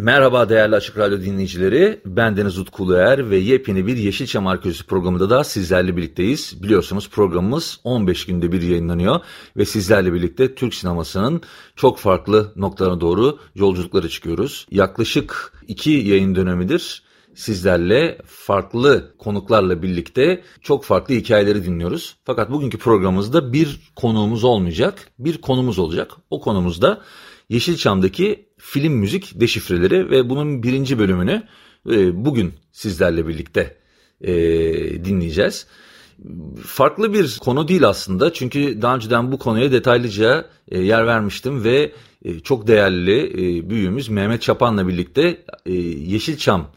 Merhaba değerli Açık Radyo dinleyicileri. Ben Deniz Utku Er ve yepyeni bir Yeşilçam Arkeolojisi programında da sizlerle birlikteyiz. Biliyorsunuz programımız 15 günde bir yayınlanıyor ve sizlerle birlikte Türk sinemasının çok farklı noktalarına doğru yolculuklara çıkıyoruz. Yaklaşık iki yayın dönemidir sizlerle farklı konuklarla birlikte çok farklı hikayeleri dinliyoruz. Fakat bugünkü programımızda bir konuğumuz olmayacak, bir konumuz olacak. O konumuzda Yeşilçam'daki film müzik deşifreleri ve bunun birinci bölümünü e, bugün sizlerle birlikte e, dinleyeceğiz. Farklı bir konu değil aslında çünkü daha önceden bu konuya detaylıca e, yer vermiştim ve e, çok değerli e, büyüğümüz Mehmet Çapan'la birlikte e, Yeşilçam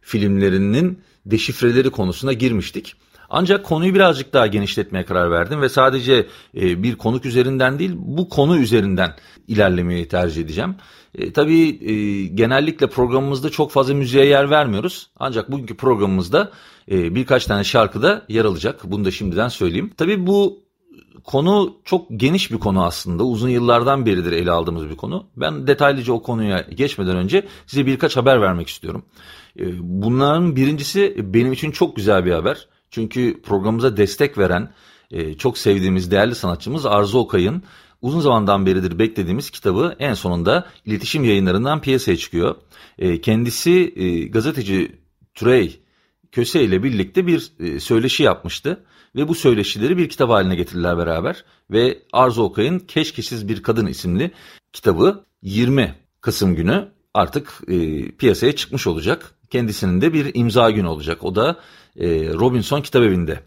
filmlerinin deşifreleri konusuna girmiştik. Ancak konuyu birazcık daha genişletmeye karar verdim ve sadece e, bir konuk üzerinden değil bu konu üzerinden ilerlemeyi tercih edeceğim. E, tabii e, genellikle programımızda çok fazla müziğe yer vermiyoruz. Ancak bugünkü programımızda e, birkaç tane şarkıda yer alacak. Bunu da şimdiden söyleyeyim. Tabii bu konu çok geniş bir konu aslında. Uzun yıllardan beridir ele aldığımız bir konu. Ben detaylıca o konuya geçmeden önce size birkaç haber vermek istiyorum. E, bunların birincisi benim için çok güzel bir haber. Çünkü programımıza destek veren e, çok sevdiğimiz değerli sanatçımız Arzu Okay'ın uzun zamandan beridir beklediğimiz kitabı en sonunda iletişim yayınlarından piyasaya çıkıyor. E, kendisi e, gazeteci Türey Köse ile birlikte bir e, söyleşi yapmıştı ve bu söyleşileri bir kitap haline getirdiler beraber ve Arzu Okay'ın Keşkesiz Bir Kadın isimli kitabı 20 Kasım günü artık e, piyasaya çıkmış olacak. Kendisinin de bir imza günü olacak. O da e, Robinson Kitabevi'nde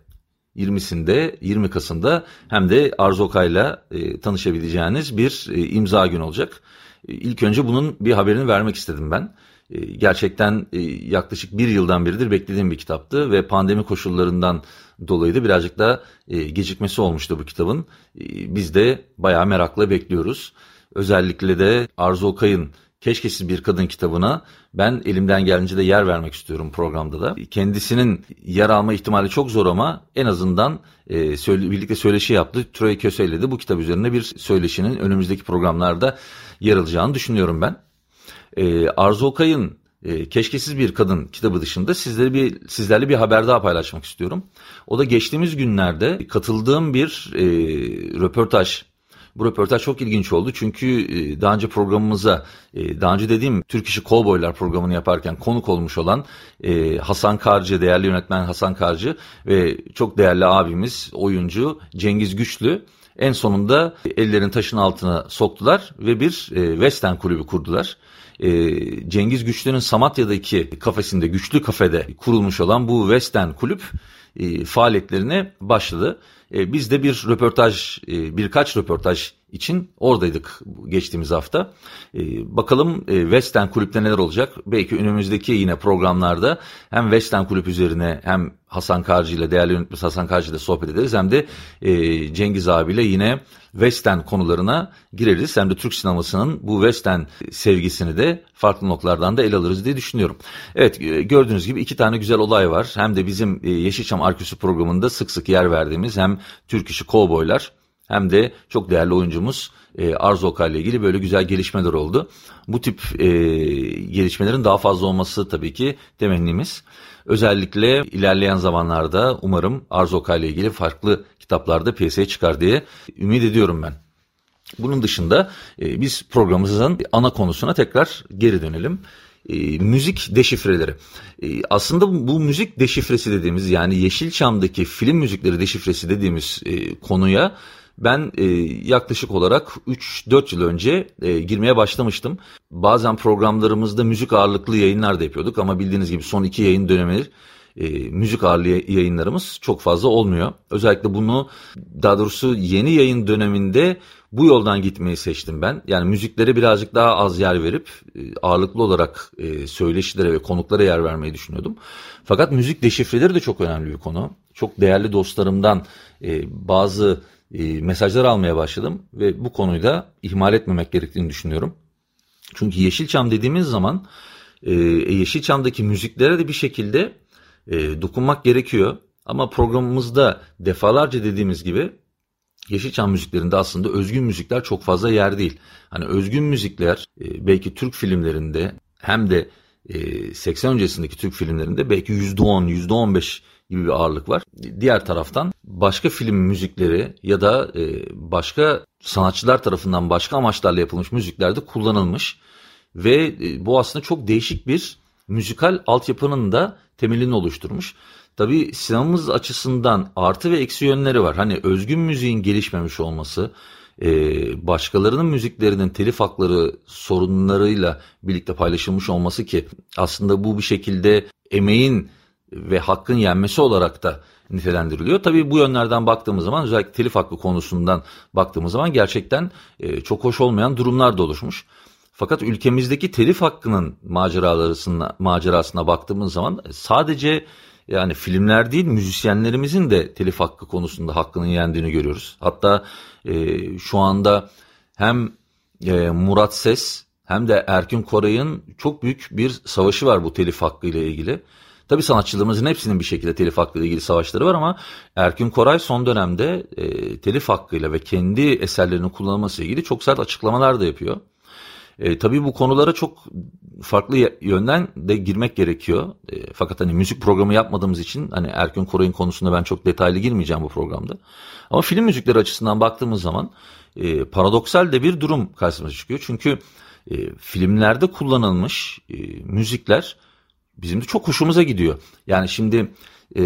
20'sinde 20 Kasım'da hem de Arzu Okay'la e, tanışabileceğiniz bir e, imza günü olacak. E, ilk önce bunun bir haberini vermek istedim ben. E, gerçekten e, yaklaşık bir yıldan beridir beklediğim bir kitaptı ve pandemi koşullarından dolayı da birazcık da e, gecikmesi olmuştu bu kitabın. E, biz de bayağı merakla bekliyoruz. Özellikle de Arzu Okay'ın Keşkesiz Bir Kadın kitabına ben elimden gelince de yer vermek istiyorum programda da. Kendisinin yer alma ihtimali çok zor ama en azından e, söyle, birlikte söyleşi yaptı. Troy Köse ile de bu kitap üzerine bir söyleşinin önümüzdeki programlarda yer alacağını düşünüyorum ben. E, Arzu Okay'ın e, Keşkesiz Bir Kadın kitabı dışında sizlere bir sizlerle bir haber daha paylaşmak istiyorum. O da geçtiğimiz günlerde katıldığım bir e, röportaj bu röportaj çok ilginç oldu çünkü e, daha önce programımıza, e, daha önce dediğim Türk İşi Kovboylar programını yaparken konuk olmuş olan e, Hasan Karcı, değerli yönetmen Hasan Karcı ve çok değerli abimiz, oyuncu Cengiz Güçlü en sonunda ellerin taşın altına soktular ve bir Western kulübü kurdular. Cengiz Güçlü'nün Samatya'daki kafesinde, Güçlü Kafede kurulmuş olan bu Western kulüp faaliyetlerine başladı. E, biz de bir röportaj, e, birkaç röportaj için oradaydık geçtiğimiz hafta. E, bakalım e, West End kulüpte neler olacak? Belki önümüzdeki yine programlarda hem West End kulüp üzerine hem Hasan Karcı ile değerli yönetmen Hasan Karcı ile sohbet ederiz hem de Cengiz abiyle yine West End konularına gireriz. Hem de Türk sinemasının bu West End sevgisini de farklı noktalardan da ele alırız diye düşünüyorum. Evet gördüğünüz gibi iki tane güzel olay var. Hem de bizim Yeşilçam Arküsü programında sık sık yer verdiğimiz hem Türk işi kovboylar hem de çok değerli oyuncumuz e, Arzu Okay ile ilgili böyle güzel gelişmeler oldu. Bu tip e, gelişmelerin daha fazla olması tabii ki temennimiz. Özellikle ilerleyen zamanlarda umarım Arzu Okay ile ilgili farklı kitaplarda piyasaya çıkar diye ümit ediyorum ben. Bunun dışında e, biz programımızın ana konusuna tekrar geri dönelim. E, müzik deşifreleri. E, aslında bu müzik deşifresi dediğimiz yani Yeşilçam'daki film müzikleri deşifresi dediğimiz e, konuya ben e, yaklaşık olarak 3-4 yıl önce e, girmeye başlamıştım. Bazen programlarımızda müzik ağırlıklı yayınlar da yapıyorduk ama bildiğiniz gibi son iki yayın dönemi e, müzik ağırlı yayınlarımız çok fazla olmuyor. Özellikle bunu daha doğrusu yeni yayın döneminde bu yoldan gitmeyi seçtim ben. Yani müziklere birazcık daha az yer verip e, ağırlıklı olarak e, söyleşilere ve konuklara yer vermeyi düşünüyordum. Fakat müzik deşifreleri de çok önemli bir konu. Çok değerli dostlarımdan e, bazı mesajlar almaya başladım ve bu konuyu da ihmal etmemek gerektiğini düşünüyorum. Çünkü Yeşilçam dediğimiz zaman Yeşilçam'daki müziklere de bir şekilde dokunmak gerekiyor. Ama programımızda defalarca dediğimiz gibi Yeşilçam müziklerinde aslında özgün müzikler çok fazla yer değil. Hani özgün müzikler e, belki Türk filmlerinde hem de 80 e, öncesindeki Türk filmlerinde belki %10, %15 gibi bir ağırlık var. Diğer taraftan başka film müzikleri ya da e, başka sanatçılar tarafından başka amaçlarla yapılmış müziklerde kullanılmış. Ve bu aslında çok değişik bir müzikal altyapının da temelini oluşturmuş. Tabii sinemamız açısından artı ve eksi yönleri var. Hani özgün müziğin gelişmemiş olması, e, başkalarının müziklerinin telif hakları sorunlarıyla birlikte paylaşılmış olması ki aslında bu bir şekilde emeğin ve hakkın yenmesi olarak da nitelendiriliyor. Tabii bu yönlerden baktığımız zaman özellikle telif hakkı konusundan baktığımız zaman gerçekten e, çok hoş olmayan durumlar da oluşmuş. Fakat ülkemizdeki telif hakkının maceralarına, macerasına baktığımız zaman sadece yani filmler değil müzisyenlerimizin de telif hakkı konusunda hakkının yendiğini görüyoruz. Hatta e, şu anda hem e, Murat Ses hem de Erkin Koray'ın çok büyük bir savaşı var bu telif hakkı ile ilgili. Tabii sanatçılarımızın hepsinin bir şekilde telif hakkı ile ilgili savaşları var ama Erkin Koray son dönemde e, telif hakkıyla ve kendi eserlerinin kullanılması ile ilgili çok sert açıklamalar da yapıyor. E, tabii bu konulara çok farklı yönden de girmek gerekiyor. E, fakat hani müzik programı yapmadığımız için hani Erkün Koray'ın konusunda ben çok detaylı girmeyeceğim bu programda. Ama film müzikleri açısından baktığımız zaman e, paradoksal de bir durum karşımıza çıkıyor. Çünkü e, filmlerde kullanılmış e, müzikler bizim de çok hoşumuza gidiyor. Yani şimdi e,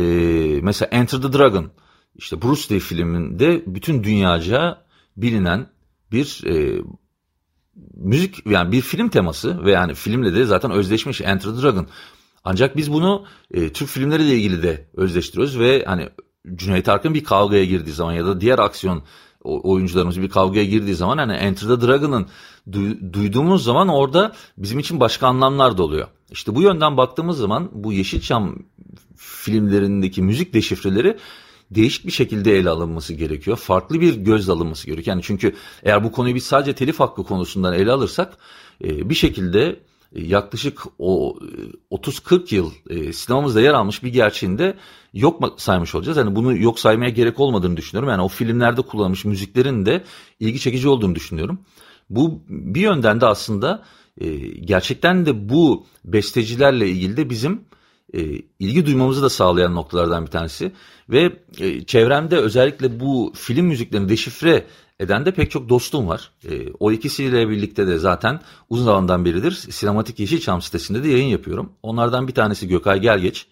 mesela Enter the Dragon işte Bruce Lee filminde bütün dünyaca bilinen bir e, müzik yani bir film teması ve yani filmle de zaten özdeşmiş Enter the Dragon. Ancak biz bunu e, Türk filmleriyle ilgili de özdeştiriyoruz ve hani Cüneyt Arkın bir kavgaya girdiği zaman ya da diğer aksiyon oyuncularımız bir kavgaya girdiği zaman hani Enter the Dragon'ın du- duyduğumuz zaman orada bizim için başka anlamlar da oluyor. İşte bu yönden baktığımız zaman bu Yeşilçam filmlerindeki müzik deşifreleri değişik bir şekilde ele alınması gerekiyor. Farklı bir gözle alınması gerekiyor. Yani çünkü eğer bu konuyu biz sadece telif hakkı konusundan ele alırsak e, bir şekilde e, yaklaşık o 30-40 e, yıl sinemamızda yer almış bir gerçeğinde yok saymış olacağız. Yani bunu yok saymaya gerek olmadığını düşünüyorum. Yani o filmlerde kullanılmış müziklerin de ilgi çekici olduğunu düşünüyorum. Bu bir yönden de aslında gerçekten de bu bestecilerle ilgili de bizim e, ilgi duymamızı da sağlayan noktalardan bir tanesi. Ve e, çevremde özellikle bu film müziklerini deşifre eden de pek çok dostum var. E, o ikisiyle birlikte de zaten uzun zamandan beridir Sinematik Yeşilçam sitesinde de yayın yapıyorum. Onlardan bir tanesi Gökay Gelgeç.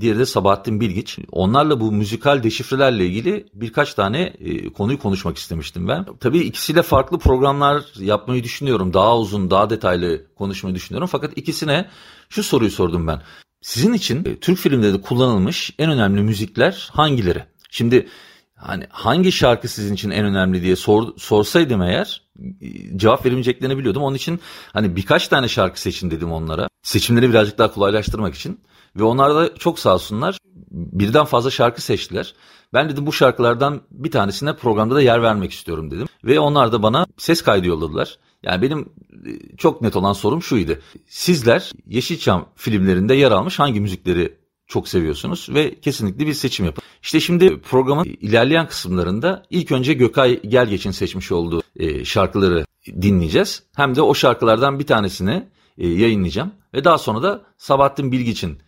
Diğeri de Sabahattin Bilgiç. Onlarla bu müzikal deşifrelerle ilgili birkaç tane e, konuyu konuşmak istemiştim ben. Tabii ikisiyle farklı programlar yapmayı düşünüyorum. Daha uzun, daha detaylı konuşmayı düşünüyorum. Fakat ikisine şu soruyu sordum ben. Sizin için e, Türk filmlerinde kullanılmış en önemli müzikler hangileri? Şimdi hani hangi şarkı sizin için en önemli diye sor, sorsaydım eğer e, cevap veremeyeceklerini biliyordum. Onun için hani birkaç tane şarkı seçin dedim onlara. Seçimleri birazcık daha kolaylaştırmak için. Ve onlar da çok sağ olsunlar birden fazla şarkı seçtiler. Ben dedim bu şarkılardan bir tanesine programda da yer vermek istiyorum dedim. Ve onlar da bana ses kaydı yolladılar. Yani benim e, çok net olan sorum şuydu. Sizler Yeşilçam filmlerinde yer almış hangi müzikleri çok seviyorsunuz ve kesinlikle bir seçim yapın. İşte şimdi programın ilerleyen kısımlarında ilk önce Gökay Gelgeç'in seçmiş olduğu e, şarkıları dinleyeceğiz. Hem de o şarkılardan bir tanesini e, yayınlayacağım ve daha sonra da Sabahattin Bilgiç'in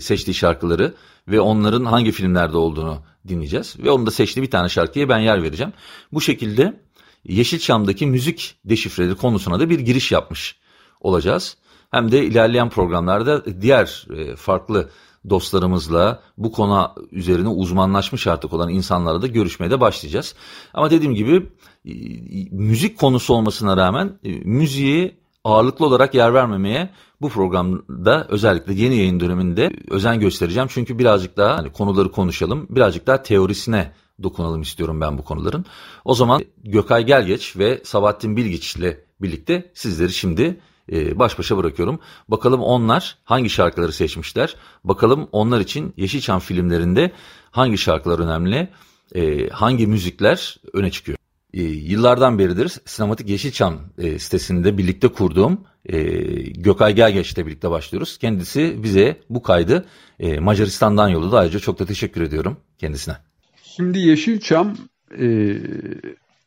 seçtiği şarkıları ve onların hangi filmlerde olduğunu dinleyeceğiz. Ve onun da seçtiği bir tane şarkıya ben yer vereceğim. Bu şekilde Yeşilçam'daki müzik deşifreleri konusuna da bir giriş yapmış olacağız. Hem de ilerleyen programlarda diğer e, farklı dostlarımızla bu konu üzerine uzmanlaşmış artık olan insanlarla da görüşmeye de başlayacağız. Ama dediğim gibi e, müzik konusu olmasına rağmen e, müziği ağırlıklı olarak yer vermemeye bu programda özellikle yeni yayın döneminde özen göstereceğim. Çünkü birazcık daha hani konuları konuşalım, birazcık daha teorisine dokunalım istiyorum ben bu konuların. O zaman Gökay Gelgeç ve Sabahattin Bilgiç ile birlikte sizleri şimdi e, baş başa bırakıyorum. Bakalım onlar hangi şarkıları seçmişler? Bakalım onlar için Yeşilçam filmlerinde hangi şarkılar önemli? E, hangi müzikler öne çıkıyor? E, yıllardan beridir Sinematik Yeşilçam sitesinde birlikte kurduğum Gökay Gelgeç'le birlikte başlıyoruz. Kendisi bize bu kaydı Macaristan'dan yolladı. Ayrıca çok da teşekkür ediyorum kendisine. Şimdi Yeşilçam e,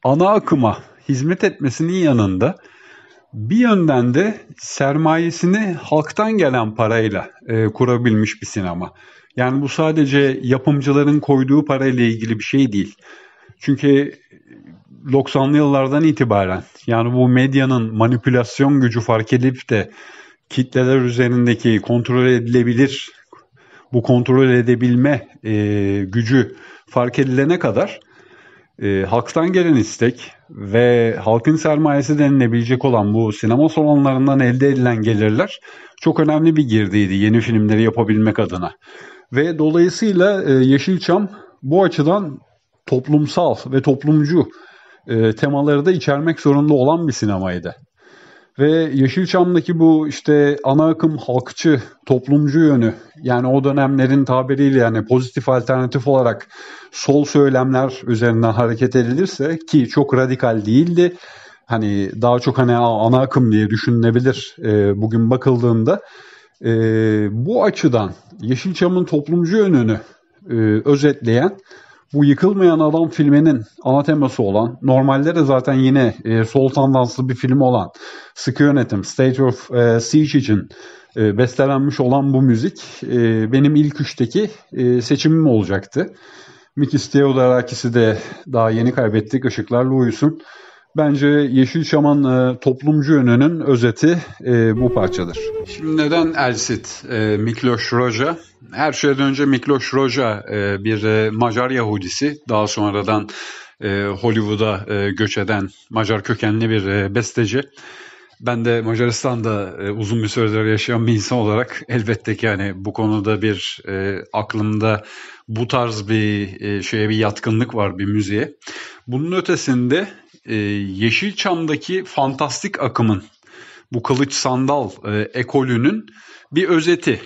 ana akıma hizmet etmesinin yanında bir yönden de sermayesini halktan gelen parayla e, kurabilmiş bir sinema. Yani bu sadece yapımcıların koyduğu parayla ilgili bir şey değil. Çünkü 90'lı yıllardan itibaren yani bu medyanın manipülasyon gücü fark edip de kitleler üzerindeki kontrol edilebilir bu kontrol edebilme e, gücü fark edilene kadar e, halktan gelen istek ve halkın sermayesi denilebilecek olan bu sinema salonlarından elde edilen gelirler çok önemli bir girdiydi yeni filmleri yapabilmek adına. Ve dolayısıyla e, Yeşilçam bu açıdan toplumsal ve toplumcu e, temaları da içermek zorunda olan bir sinemaydı. Ve Yeşilçam'daki bu işte ana akım halkçı, toplumcu yönü yani o dönemlerin tabiriyle yani pozitif alternatif olarak sol söylemler üzerinden hareket edilirse ki çok radikal değildi. Hani daha çok hani ana akım diye düşünülebilir e, bugün bakıldığında. E, bu açıdan Yeşilçam'ın toplumcu yönünü e, özetleyen bu Yıkılmayan Adam filminin ana teması olan, normalde de zaten yine e, sol tandanslı bir film olan Sıkı Yönetim, State of e, Siege için e, bestelenmiş olan bu müzik e, benim ilk üçteki e, seçimim olacaktı. Mikis Theodorakis'i de daha yeni kaybettik, ışıklarla uyusun. Bence Yeşilçam'ın e, toplumcu yönünün özeti e, bu parçadır. Şimdi neden Elsit, e, Miklos Roja? Her şeyden önce Miklos Roja e, bir e, Macar Yahudisi. Daha sonradan e, Hollywood'a e, göç eden Macar kökenli bir besteci. Ben de Macaristan'da uzun bir süredir yaşayan bir insan olarak elbette ki yani bu konuda bir e, aklımda bu tarz bir e, şeye bir yatkınlık var bir müziğe. Bunun ötesinde e, Yeşilçam'daki fantastik akımın bu kılıç sandal ekolünün bir özeti.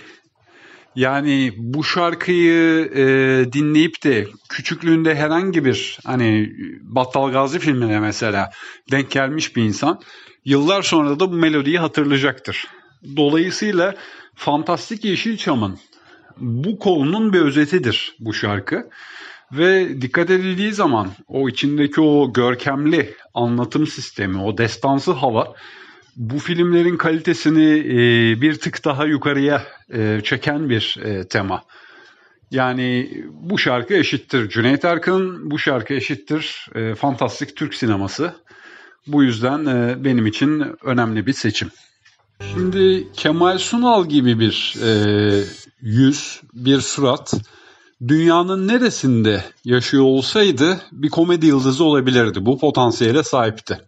Yani bu şarkıyı e, dinleyip de küçüklüğünde herhangi bir hani Battal Gazi filmine mesela denk gelmiş bir insan yıllar sonra da bu melodiyi hatırlayacaktır. Dolayısıyla Fantastik Yeşilçam'ın bu konunun bir özetidir bu şarkı. Ve dikkat edildiği zaman o içindeki o görkemli anlatım sistemi, o destansı hava bu filmlerin kalitesini e, bir tık daha yukarıya e, çeken bir e, tema. Yani bu şarkı eşittir Cüneyt Arkın, bu şarkı eşittir e, fantastik Türk sineması. Bu yüzden e, benim için önemli bir seçim. Şimdi Kemal Sunal gibi bir e, yüz, bir surat dünyanın neresinde yaşıyor olsaydı bir komedi yıldızı olabilirdi. Bu potansiyele sahipti.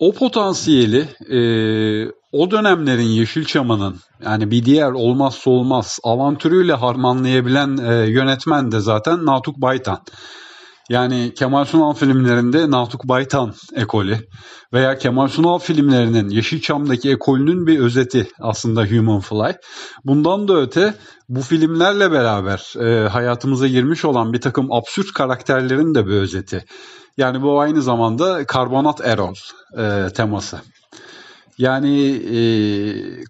O potansiyeli e, o dönemlerin Yeşilçam'ının yani bir diğer olmazsa olmaz avantürüyle harmanlayabilen e, yönetmen de zaten Natuk Baytan. Yani Kemal Sunal filmlerinde Natuk Baytan ekolü veya Kemal Sunal filmlerinin Yeşilçam'daki ekolünün bir özeti aslında Human Fly. Bundan da öte bu filmlerle beraber e, hayatımıza girmiş olan bir takım absürt karakterlerin de bir özeti. Yani bu aynı zamanda karbonat erol e, teması. Yani e,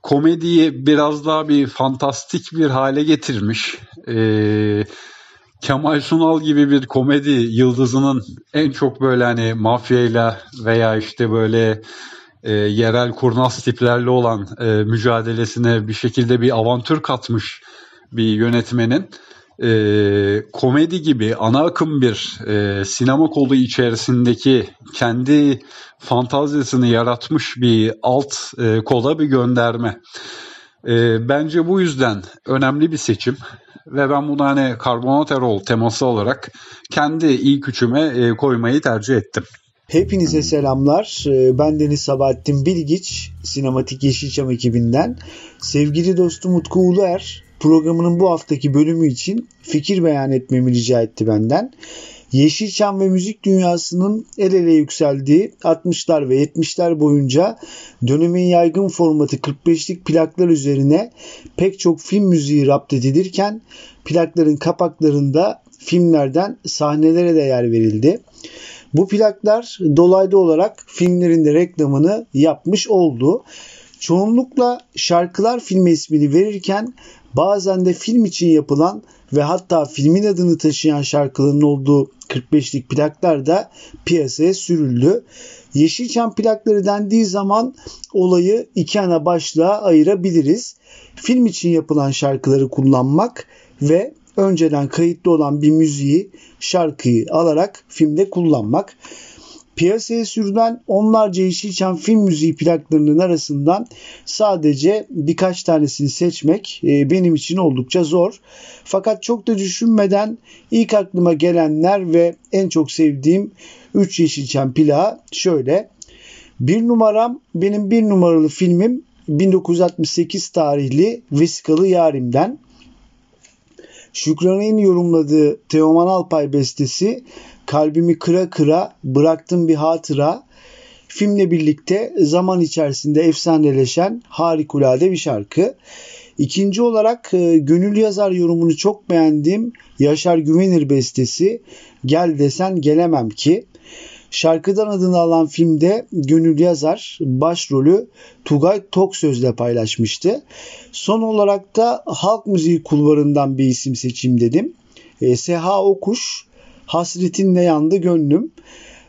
komediyi biraz daha bir fantastik bir hale getirmiş. E, Kemal Sunal gibi bir komedi yıldızının en çok böyle hani mafyayla veya işte böyle e, yerel kurnaz tiplerle olan e, mücadelesine bir şekilde bir avantür katmış bir yönetmenin e, komedi gibi ana akım bir e, sinema kolu içerisindeki kendi fantazisini yaratmış bir alt e, kola bir gönderme. E, bence bu yüzden önemli bir seçim ve ben bunu hani karbonat erol teması olarak kendi ilk üçüme e, koymayı tercih ettim. Hepinize selamlar. Ee, ben Deniz Sabahattin Bilgiç, Sinematik Yeşilçam ekibinden. Sevgili dostum Utku Uluer, programının bu haftaki bölümü için fikir beyan etmemi rica etti benden. Yeşilçam ve müzik dünyasının el ele yükseldiği 60'lar ve 70'ler boyunca dönemin yaygın formatı 45'lik plaklar üzerine pek çok film müziği rapt edilirken plakların kapaklarında filmlerden sahnelere de yer verildi. Bu plaklar dolaylı olarak filmlerin reklamını yapmış oldu. Çoğunlukla şarkılar filme ismini verirken bazen de film için yapılan ve hatta filmin adını taşıyan şarkıların olduğu 45'lik plaklar da piyasaya sürüldü. Yeşilçam plakları dendiği zaman olayı iki ana başlığa ayırabiliriz. Film için yapılan şarkıları kullanmak ve önceden kayıtlı olan bir müziği, şarkıyı alarak filmde kullanmak. Piyasaya sürülen onlarca Yeşilçam film müziği plaklarının arasından sadece birkaç tanesini seçmek e, benim için oldukça zor. Fakat çok da düşünmeden ilk aklıma gelenler ve en çok sevdiğim 3 Yeşilçam plağı şöyle. Bir numaram benim bir numaralı filmim 1968 tarihli Vesikalı Yarim'den. Şükran'ın yorumladığı Teoman Alpay bestesi Kalbimi Kıra Kıra Bıraktım Bir Hatıra filmle birlikte zaman içerisinde efsaneleşen harikulade bir şarkı. İkinci olarak e, Gönül Yazar yorumunu çok beğendiğim Yaşar Güvenir bestesi Gel Desen Gelemem Ki. Şarkıdan adını alan filmde Gönül Yazar başrolü Tugay Toksöz'le paylaşmıştı. Son olarak da halk müziği kulvarından bir isim seçeyim dedim. E, Seha Okuş, Hasretinle Yandı Gönlüm.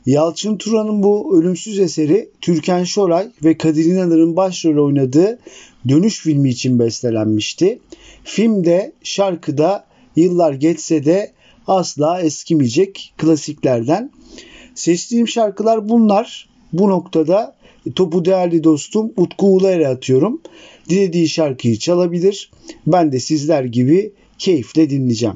Yalçın Turan'ın bu ölümsüz eseri Türkan Şoray ve Kadir İnanır'ın başrol oynadığı Dönüş filmi için bestelenmişti. Filmde şarkıda yıllar geçse de asla eskimeyecek klasiklerden. Seçtiğim şarkılar bunlar. Bu noktada topu değerli dostum Utku Ulayer'e atıyorum. Dilediği şarkıyı çalabilir. Ben de sizler gibi keyifle dinleyeceğim.